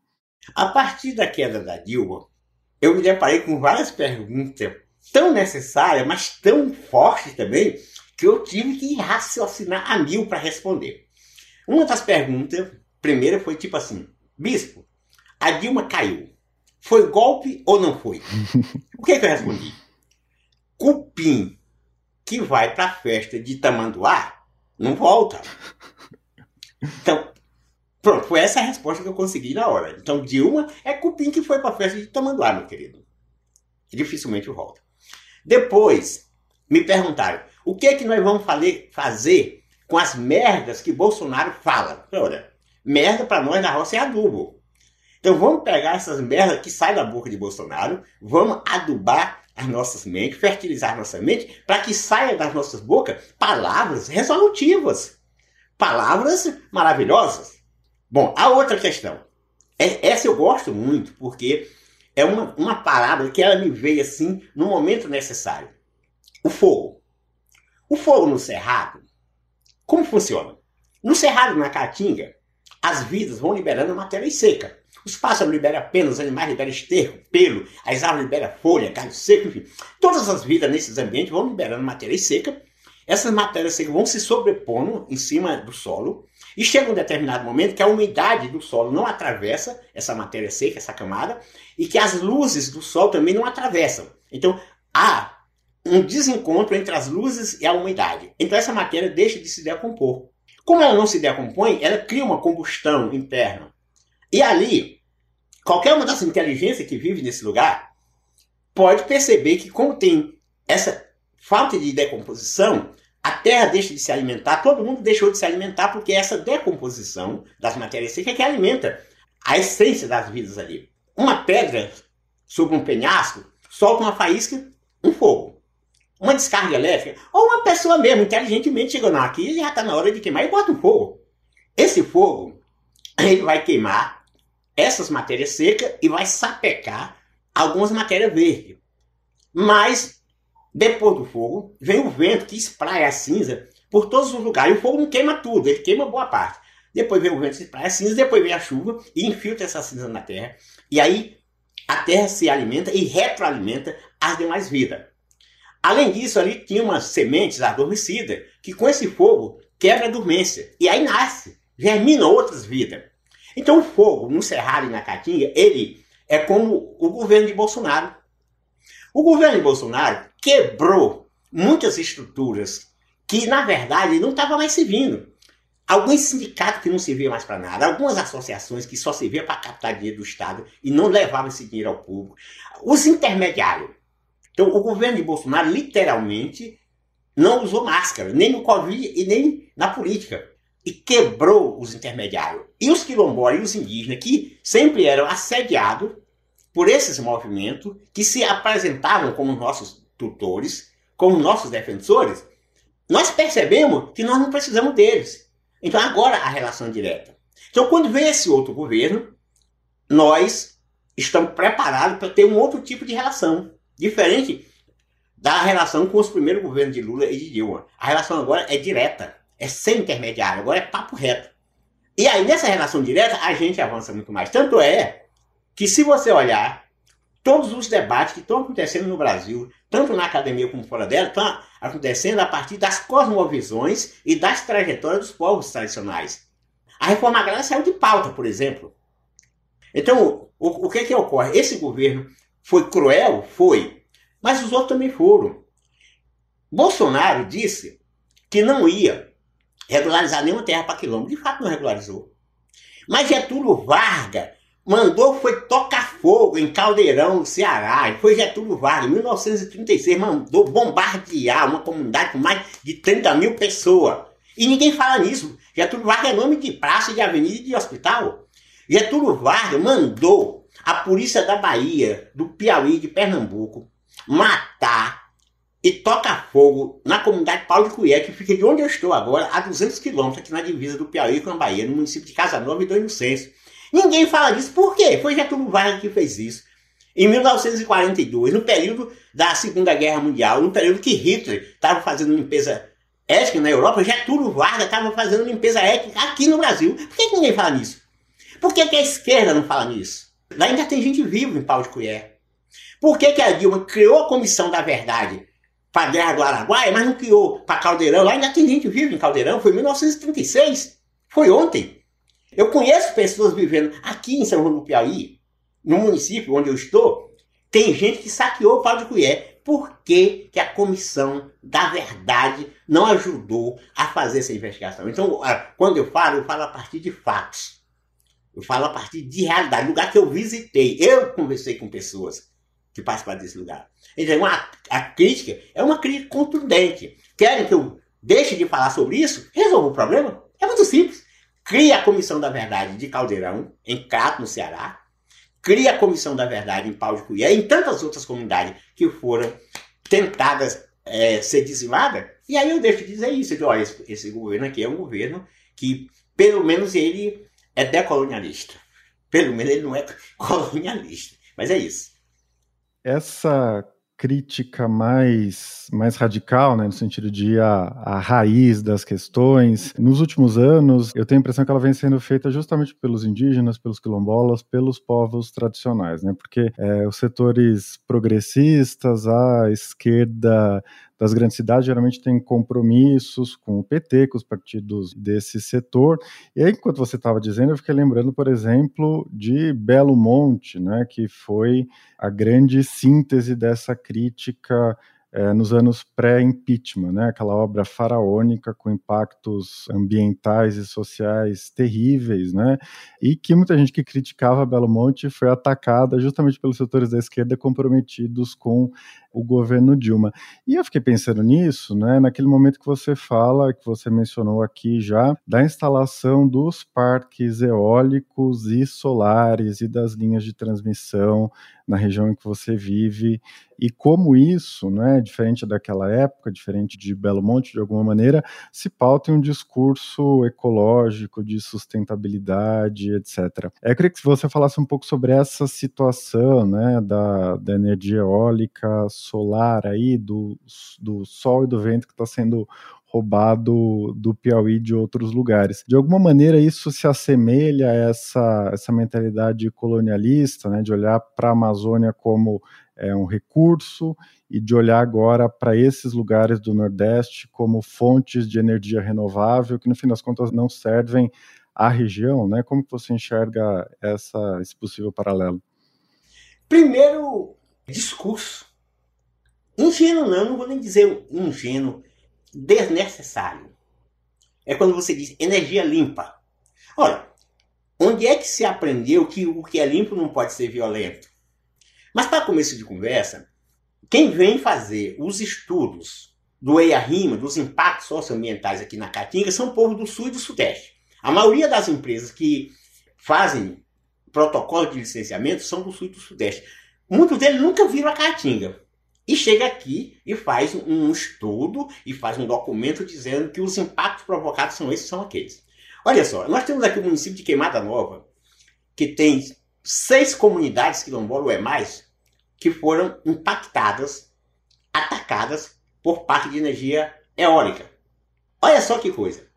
[SPEAKER 1] A partir da queda da Dilma, eu me deparei com várias perguntas tão necessárias, mas tão fortes também, que eu tive que raciocinar a mil para responder. Uma das perguntas, primeira, foi tipo assim: Bispo, a Dilma caiu. Foi golpe ou não foi? o que, é que eu respondi? Cupim que vai para a festa de Tamanduá não volta. Então, pronto, foi essa a resposta que eu consegui na hora. Então, Dilma é cupim que foi para a festa de Tamanduá, meu querido. E dificilmente volta. Depois, me perguntaram, o que é que nós vamos fazer com as merdas que Bolsonaro fala? Olha, merda para nós na roça é adubo. Então vamos pegar essas merdas que saem da boca de Bolsonaro, vamos adubar as nossas mentes, fertilizar nossa mente, para que saia das nossas bocas palavras resolutivas, palavras maravilhosas. Bom, a outra questão, é, essa eu gosto muito, porque é uma, uma palavra que ela me veio assim no momento necessário. O fogo. O fogo no cerrado, como funciona? No cerrado, na caatinga, as vidas vão liberando matéria seca. Os pássaros liberam penas, os animais liberam esterco, pelo, as árvores liberam folha, carne seca, enfim. Todas as vidas nesses ambientes vão liberando matéria seca. Essas matérias secas vão se sobrepondo em cima do solo e chega um determinado momento que a umidade do solo não atravessa essa matéria seca, essa camada, e que as luzes do sol também não atravessam. Então há um desencontro entre as luzes e a umidade. Então essa matéria deixa de se decompor. Como ela não se decompõe, ela cria uma combustão interna. E ali, qualquer uma das inteligências que vive nesse lugar pode perceber que, como tem essa falta de decomposição, a terra deixa de se alimentar, todo mundo deixou de se alimentar porque é essa decomposição das matérias secas que alimenta a essência das vidas ali. Uma pedra sobre um penhasco solta uma faísca, um fogo. Uma descarga elétrica, ou uma pessoa mesmo, inteligentemente, chegou, não, aqui já está na hora de queimar e bota um fogo. Esse fogo, ele vai queimar essas matérias secas e vai sapecar algumas matérias verdes. Mas, depois do fogo, vem o vento que espraia a cinza por todos os lugares. E o fogo não queima tudo, ele queima boa parte. Depois vem o vento que espraia a cinza, depois vem a chuva e infiltra essa cinza na terra. E aí a terra se alimenta e retroalimenta as demais vidas. Além disso, ali tinha umas sementes adormecidas que com esse fogo quebra a dormência. E aí nasce, germina outras vidas. Então o fogo no Cerrado e na Caatinga, ele é como o governo de Bolsonaro. O governo de Bolsonaro quebrou muitas estruturas que, na verdade, não estavam mais servindo. Alguns sindicatos que não serviam mais para nada, algumas associações que só serviam para captar dinheiro do Estado e não levavam esse dinheiro ao público. Os intermediários. Então, o governo de Bolsonaro, literalmente, não usou máscara, nem no Covid e nem na política e quebrou os intermediários. E os quilombolas e os indígenas, que sempre eram assediados por esses movimentos, que se apresentavam como nossos tutores, como nossos defensores, nós percebemos que nós não precisamos deles. Então agora a relação é direta. Então quando vem esse outro governo, nós estamos preparados para ter um outro tipo de relação, diferente da relação com os primeiros governos de Lula e de Dilma. A relação agora é direta, é sem intermediário, agora é papo reto. E aí, nessa relação direta, a gente avança muito mais. Tanto é que, se você olhar todos os debates que estão acontecendo no Brasil, tanto na academia como fora dela, estão acontecendo a partir das cosmovisões e das trajetórias dos povos tradicionais. A reforma agrária saiu de pauta, por exemplo. Então, o, o que, que ocorre? Esse governo foi cruel? Foi. Mas os outros também foram. Bolsonaro disse que não ia regularizar nenhuma terra para quilômetro. De fato, não regularizou. Mas Getúlio Vargas mandou foi tocar fogo em Caldeirão, no Ceará. Foi Getúlio Vargas, em 1936, mandou bombardear uma comunidade com mais de 30 mil pessoas. E ninguém fala nisso. Getúlio Vargas é nome de praça, de avenida e de hospital. Getúlio Vargas mandou a polícia da Bahia, do Piauí, de Pernambuco, matar e tocar fogo na comunidade Paulo de Cuié, que fica de onde eu estou agora, a 200 quilômetros, aqui na divisa do Piauí com a Bahia, no município de Casanova e do Inocêncio. Ninguém fala disso. Por quê? Foi Getúlio Vargas que fez isso. Em 1942, no período da Segunda Guerra Mundial, no período que Hitler estava fazendo limpeza étnica na Europa, Getúlio Vargas estava fazendo limpeza étnica aqui no Brasil. Por que, que ninguém fala nisso? Por que, que a esquerda não fala nisso? Ainda tem gente viva em Paulo de Cuié. Por que, que a Dilma criou a Comissão da Verdade para a Guerra do Araguaia, mas não criou para Caldeirão? Lá ainda tem gente viva em Caldeirão, foi em 1936. Foi ontem. Eu conheço pessoas vivendo aqui em São João do Piauí, no município onde eu estou, tem gente que saqueou o pau de colher. Por que, que a comissão da verdade não ajudou a fazer essa investigação? Então, quando eu falo, eu falo a partir de fatos. Eu falo a partir de realidade, lugar que eu visitei. Eu conversei com pessoas que participaram desse lugar. Então, a, a crítica é uma crítica contundente. Querem que eu deixe de falar sobre isso? Resolva o problema? É muito simples. Cria a Comissão da Verdade de Caldeirão, em Crato, no Ceará. Cria a Comissão da Verdade em Pau de Cuiá em tantas outras comunidades que foram tentadas é, ser dizimadas. E aí eu deixo de dizer isso. Digo, olha, esse, esse governo aqui é um governo que, pelo menos, ele é decolonialista. Pelo menos ele não é colonialista. Mas é isso.
[SPEAKER 2] Essa crítica mais, mais radical, né, no sentido de à, à, raiz das questões. Nos últimos anos, eu tenho a impressão que ela vem sendo feita justamente pelos indígenas, pelos quilombolas, pelos povos tradicionais, né, porque é, os setores progressistas, a esquerda das grandes cidades geralmente têm compromissos com o PT, com os partidos desse setor. E aí, enquanto você estava dizendo, eu fiquei lembrando, por exemplo, de Belo Monte, né, que foi a grande síntese dessa crítica é, nos anos pré-impeachment, né? aquela obra faraônica com impactos ambientais e sociais terríveis, né? e que muita gente que criticava Belo Monte foi atacada justamente pelos setores da esquerda comprometidos com o governo Dilma. E eu fiquei pensando nisso, né, naquele momento que você fala, que você mencionou aqui já, da instalação dos parques eólicos e solares e das linhas de transmissão na região em que você vive e como isso, né, diferente daquela época, diferente de Belo Monte de alguma maneira, se pauta em um discurso ecológico de sustentabilidade, etc. Eu queria que você falasse um pouco sobre essa situação, né, da, da energia eólica solar aí, do, do sol e do vento que está sendo roubado do Piauí de outros lugares. De alguma maneira, isso se assemelha a essa, essa mentalidade colonialista, né, de olhar para a Amazônia como é, um recurso e de olhar agora para esses lugares do Nordeste como fontes de energia renovável, que no fim das contas não servem à região. Né? Como você enxerga essa, esse possível paralelo?
[SPEAKER 1] Primeiro, discurso. Ingênuo não, não vou nem dizer ingênuo, desnecessário. É quando você diz energia limpa. Olha, onde é que se aprendeu que o que é limpo não pode ser violento? Mas para começo de conversa, quem vem fazer os estudos do EIA-RIMA, dos impactos socioambientais aqui na Caatinga, são o povo do Sul e do Sudeste. A maioria das empresas que fazem protocolo de licenciamento são do Sul e do Sudeste. Muitos deles nunca viram a Caatinga. E chega aqui e faz um estudo e faz um documento dizendo que os impactos provocados são esses, são aqueles. Olha só, nós temos aqui o município de Queimada Nova, que tem seis comunidades quilombolas ou é mais, que foram impactadas atacadas por parque de energia eólica. Olha só que coisa.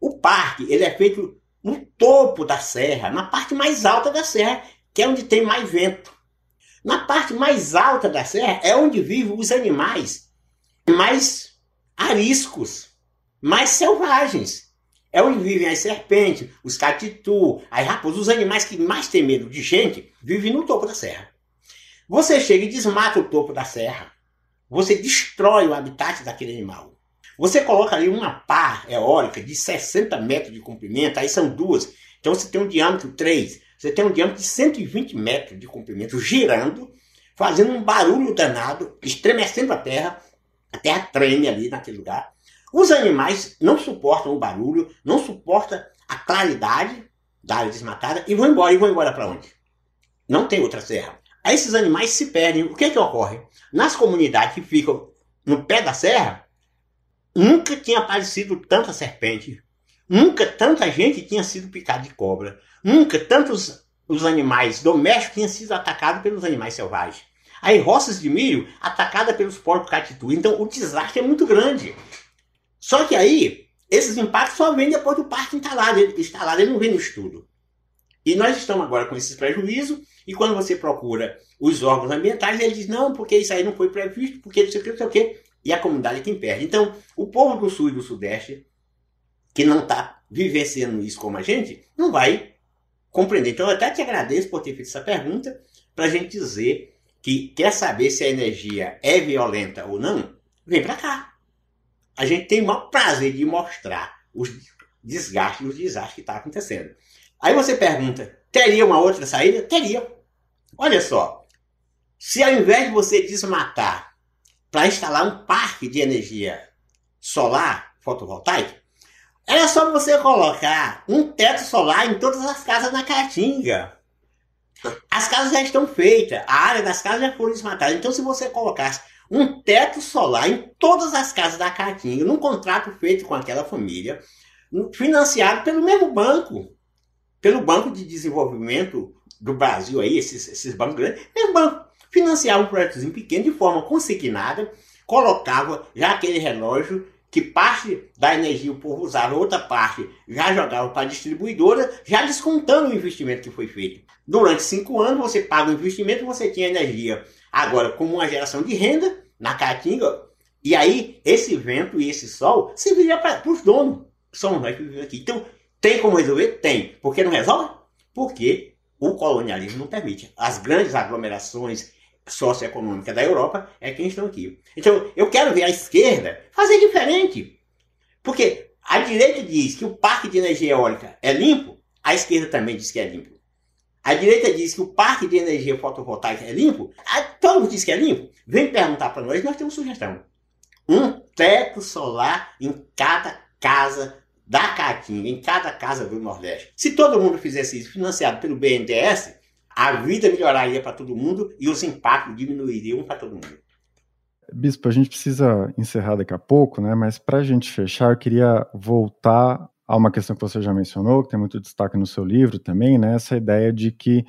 [SPEAKER 1] O parque ele é feito no topo da serra, na parte mais alta da serra, que é onde tem mais vento. Na parte mais alta da serra é onde vivem os animais mais ariscos, mais selvagens. É onde vivem as serpentes, os catitu, as raposas, os animais que mais têm medo de gente, vivem no topo da serra. Você chega e desmata o topo da serra. Você destrói o habitat daquele animal. Você coloca ali uma pá eólica de 60 metros de comprimento, aí são duas. Então você tem um diâmetro 3, você tem um diâmetro de 120 metros de comprimento girando, fazendo um barulho danado, estremecendo a terra, a terra treme ali naquele lugar. Os animais não suportam o barulho, não suportam a claridade da área desmatada e vão embora. E vão embora para onde? Não tem outra serra. Aí esses animais se perdem. O que que ocorre? Nas comunidades que ficam no pé da serra, nunca tinha aparecido tanta serpente. Nunca tanta gente tinha sido picada de cobra. Nunca tantos os animais domésticos tinham sido atacados pelos animais selvagens. Aí roças de milho atacadas pelos porcos catitu. Então o desastre é muito grande. Só que aí, esses impactos só vêm depois do parque instalado. instalado ele não vem no estudo. E nós estamos agora com esses prejuízos, e quando você procura os órgãos ambientais, ele diz, não, porque isso aí não foi previsto, porque não sei o que, não sei o que, e a comunidade é quem perde. Então, o povo do sul e do sudeste, que não está vivenciando isso como a gente, não vai compreender. Então, eu até te agradeço por ter feito essa pergunta, para a gente dizer que quer saber se a energia é violenta ou não, vem para cá a gente tem o maior prazer de mostrar os desgastes e os desastres que estão tá acontecendo. Aí você pergunta, teria uma outra saída? Teria. Olha só, se ao invés de você desmatar para instalar um parque de energia solar fotovoltaica, era só você colocar um teto solar em todas as casas na Caatinga. As casas já estão feitas, a área das casas já foram desmatadas. Então, se você colocasse um teto solar em todas as casas da Caatinga, num contrato feito com aquela família, financiado pelo mesmo banco, pelo Banco de Desenvolvimento do Brasil, aí, esses, esses bancos grandes, mesmo banco, financiava um projetozinho pequeno de forma consignada, colocava já aquele relógio que parte da energia o povo usava, outra parte já jogava para a distribuidora, já descontando o investimento que foi feito. Durante cinco anos você paga o investimento você tinha energia Agora, como uma geração de renda na Caatinga, e aí esse vento e esse sol serviria para os donos. Somos nós que vivemos aqui. Então, tem como resolver? Tem. Por que não resolve? Porque o colonialismo não permite. As grandes aglomerações socioeconômicas da Europa é quem estão aqui. Então, eu quero ver a esquerda fazer diferente. Porque a direita diz que o parque de energia eólica é limpo, a esquerda também diz que é limpo. A direita diz que o parque de energia fotovoltaica é limpo. A, todo mundo diz que é limpo. Vem perguntar para nós, nós temos sugestão. Um teto solar em cada casa da Caatinga, em cada casa do Nordeste. Se todo mundo fizesse isso, financiado pelo BNDES, a vida melhoraria para todo mundo e os impactos diminuiriam para todo mundo.
[SPEAKER 2] Bispo, a gente precisa encerrar daqui a pouco, né? Mas para a gente fechar, eu queria voltar Há uma questão que você já mencionou, que tem muito destaque no seu livro também, né? Essa ideia de que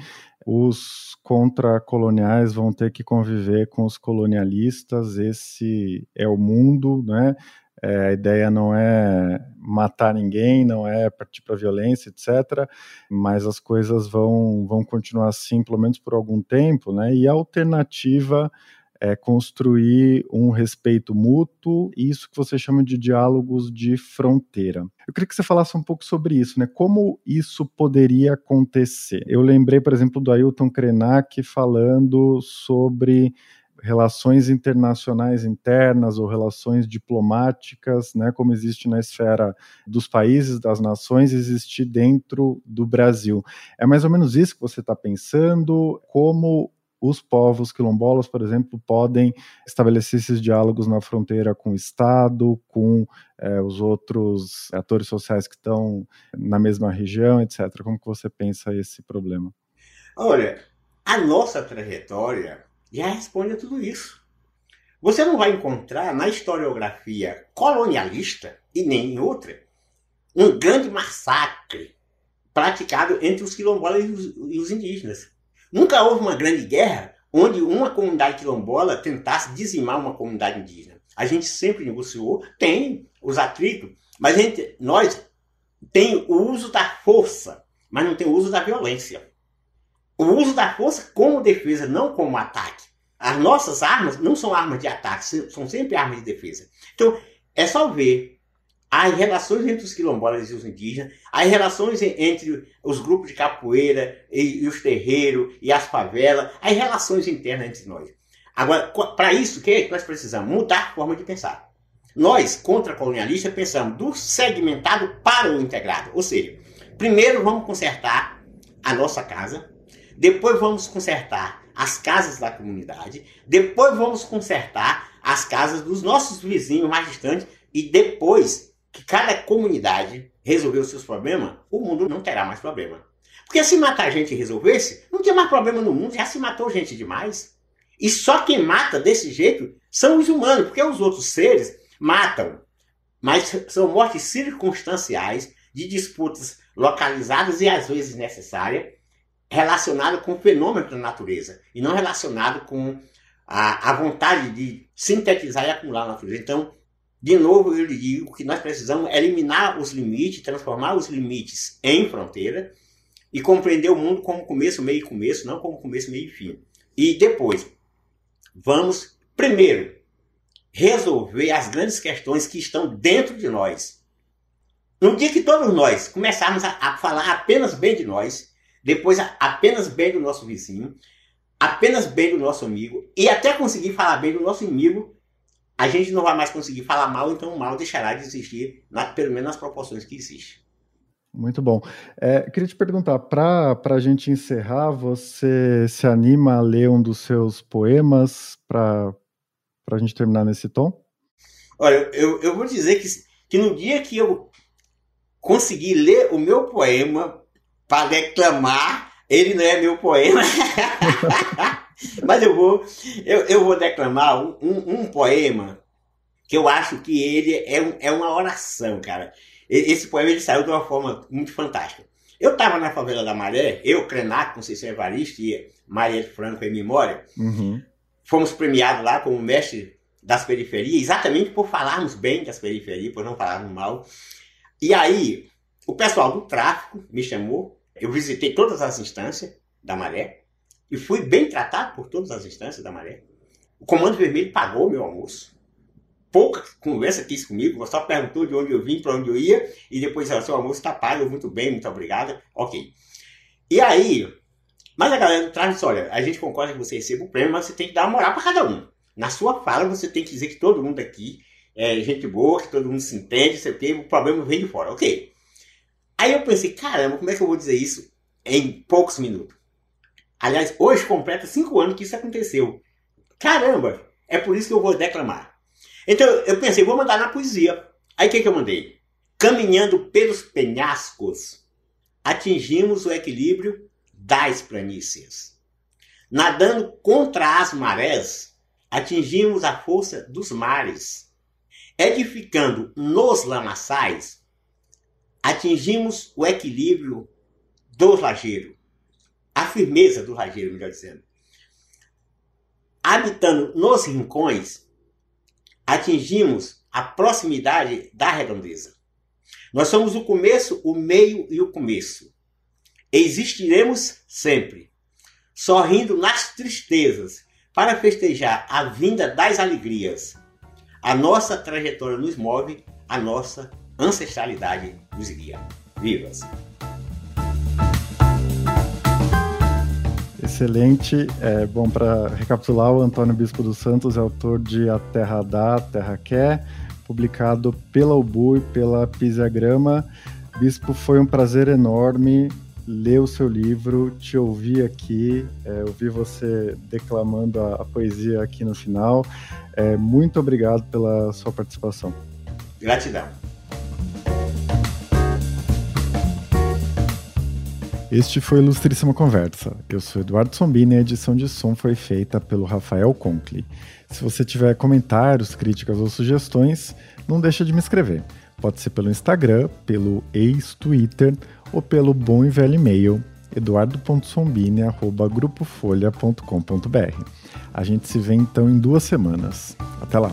[SPEAKER 2] os contracoloniais vão ter que conviver com os colonialistas, esse é o mundo, né? É, a ideia não é matar ninguém, não é partir para violência, etc. Mas as coisas vão, vão continuar assim, pelo menos por algum tempo, né? E a alternativa é construir um respeito mútuo e isso que você chama de diálogos de fronteira. Eu queria que você falasse um pouco sobre isso, né? Como isso poderia acontecer? Eu lembrei, por exemplo, do Ailton Krenak falando sobre relações internacionais internas ou relações diplomáticas, né, como existe na esfera dos países, das nações, existir dentro do Brasil. É mais ou menos isso que você está pensando? Como os povos quilombolas, por exemplo, podem estabelecer esses diálogos na fronteira com o Estado, com é, os outros atores sociais que estão na mesma região, etc. Como que você pensa esse problema?
[SPEAKER 1] Olha, a nossa trajetória já responde a tudo isso. Você não vai encontrar na historiografia colonialista e nem em outra um grande massacre praticado entre os quilombolas e os, indígenas. Nunca houve uma grande guerra onde uma comunidade quilombola tentasse dizimar uma comunidade indígena. A gente sempre negociou, tem os atritos, mas gente, nós tem o uso da força, mas não tem o uso da violência. O uso da força como defesa, não como ataque. As nossas armas não são armas de ataque, são sempre armas de defesa. Então, é só ver as relações entre os quilombolas e os indígenas, as relações entre os grupos de capoeira e, e os terreiros e as favelas, as relações internas entre nós. Agora, para isso, o que nós precisamos? Mudar a forma de pensar. Nós, contra-colonialistas, pensamos do segmentado para o integrado. Ou seja, primeiro vamos consertar a nossa casa, depois vamos consertar as casas da comunidade, depois vamos consertar as casas dos nossos vizinhos mais distantes e depois que cada comunidade resolver os seus problemas, o mundo não terá mais problema. Porque se matar gente e resolvesse, não tinha mais problema no mundo, já se matou gente demais. E só quem mata desse jeito são os humanos, porque os outros seres matam. Mas são mortes circunstanciais de disputas localizadas e às vezes necessárias, relacionado com fenômenos da natureza e não relacionado com a, a vontade de sintetizar e acumular a natureza. Então, de novo, eu lhe digo que nós precisamos eliminar os limites, transformar os limites em fronteira e compreender o mundo como começo, meio e começo, não como começo, meio e fim. E depois, vamos, primeiro, resolver as grandes questões que estão dentro de nós. No dia que todos nós começarmos a, a falar apenas bem de nós, depois apenas bem do nosso vizinho, apenas bem do nosso amigo e até conseguir falar bem do nosso inimigo, a gente não vai mais conseguir falar mal, então o mal deixará de existir, na, pelo menos nas proporções que existe.
[SPEAKER 2] Muito bom. É, queria te perguntar, para a gente encerrar, você se anima a ler um dos seus poemas para a gente terminar nesse tom?
[SPEAKER 1] Olha, eu, eu vou dizer que, que no dia que eu conseguir ler o meu poema para declamar. Ele não é meu poema. Mas eu vou, eu, eu vou declamar um, um, um, poema que eu acho que ele é, um, é uma oração, cara. Esse poema ele saiu de uma forma muito fantástica. Eu estava na favela da Maré, eu, Krenak, Conceição Evaristo e Maria Franco em memória. Uhum. Fomos premiados lá como mestre das periferias, exatamente por falarmos bem das periferias, por não falarmos mal. E aí, o pessoal do tráfico me chamou, eu visitei todas as instâncias da Maré e fui bem tratado por todas as instâncias da Maré. O Comando Vermelho pagou meu almoço. Pouca conversa quis comigo, só perguntou de onde eu vim, para onde eu ia, e depois o seu almoço está pago, muito bem, muito obrigada, ok. E aí, mas a galera do tráfico disse, olha, a gente concorda que você receba o prêmio, mas você tem que dar uma moral para cada um. Na sua fala, você tem que dizer que todo mundo aqui é gente boa, que todo mundo se entende, sei o o problema vem de fora, ok. Aí eu pensei, caramba, como é que eu vou dizer isso em poucos minutos? Aliás, hoje completa cinco anos que isso aconteceu. Caramba, é por isso que eu vou declamar. Então eu pensei, vou mandar na poesia. Aí o que, que eu mandei? Caminhando pelos penhascos, atingimos o equilíbrio das planícies. Nadando contra as marés, atingimos a força dos mares. Edificando nos lamaçais, atingimos o equilíbrio do lajeiro, a firmeza do lajeiro, melhor dizendo. Habitando nos rincões, atingimos a proximidade da redondeza. Nós somos o começo, o meio e o começo. Existiremos sempre, sorrindo nas tristezas, para festejar a vinda das alegrias. A nossa trajetória nos move, a nossa ancestralidade nos guia. Vivas!
[SPEAKER 2] Excelente. É, bom, para recapitular, o Antônio Bispo dos Santos é autor de A Terra Dá, a Terra Quer, publicado pela UBU e pela Pisiagrama. Bispo, foi um prazer enorme ler o seu livro, te ouvir aqui, é, ouvir você declamando a, a, poesia aqui no final. É, muito obrigado pela sua participação.
[SPEAKER 1] Gratidão.
[SPEAKER 2] Este foi Ilustríssima Conversa. Eu sou Eduardo Sombini e a edição de som foi feita pelo Rafael Conkle. Se você tiver comentários, críticas ou sugestões, não deixa de me escrever. Pode ser pelo Instagram, pelo ex-Twitter ou pelo bom e velho e-mail eduardo.sombini.grupofolha.com.br. A gente se vê então em duas semanas. Até lá!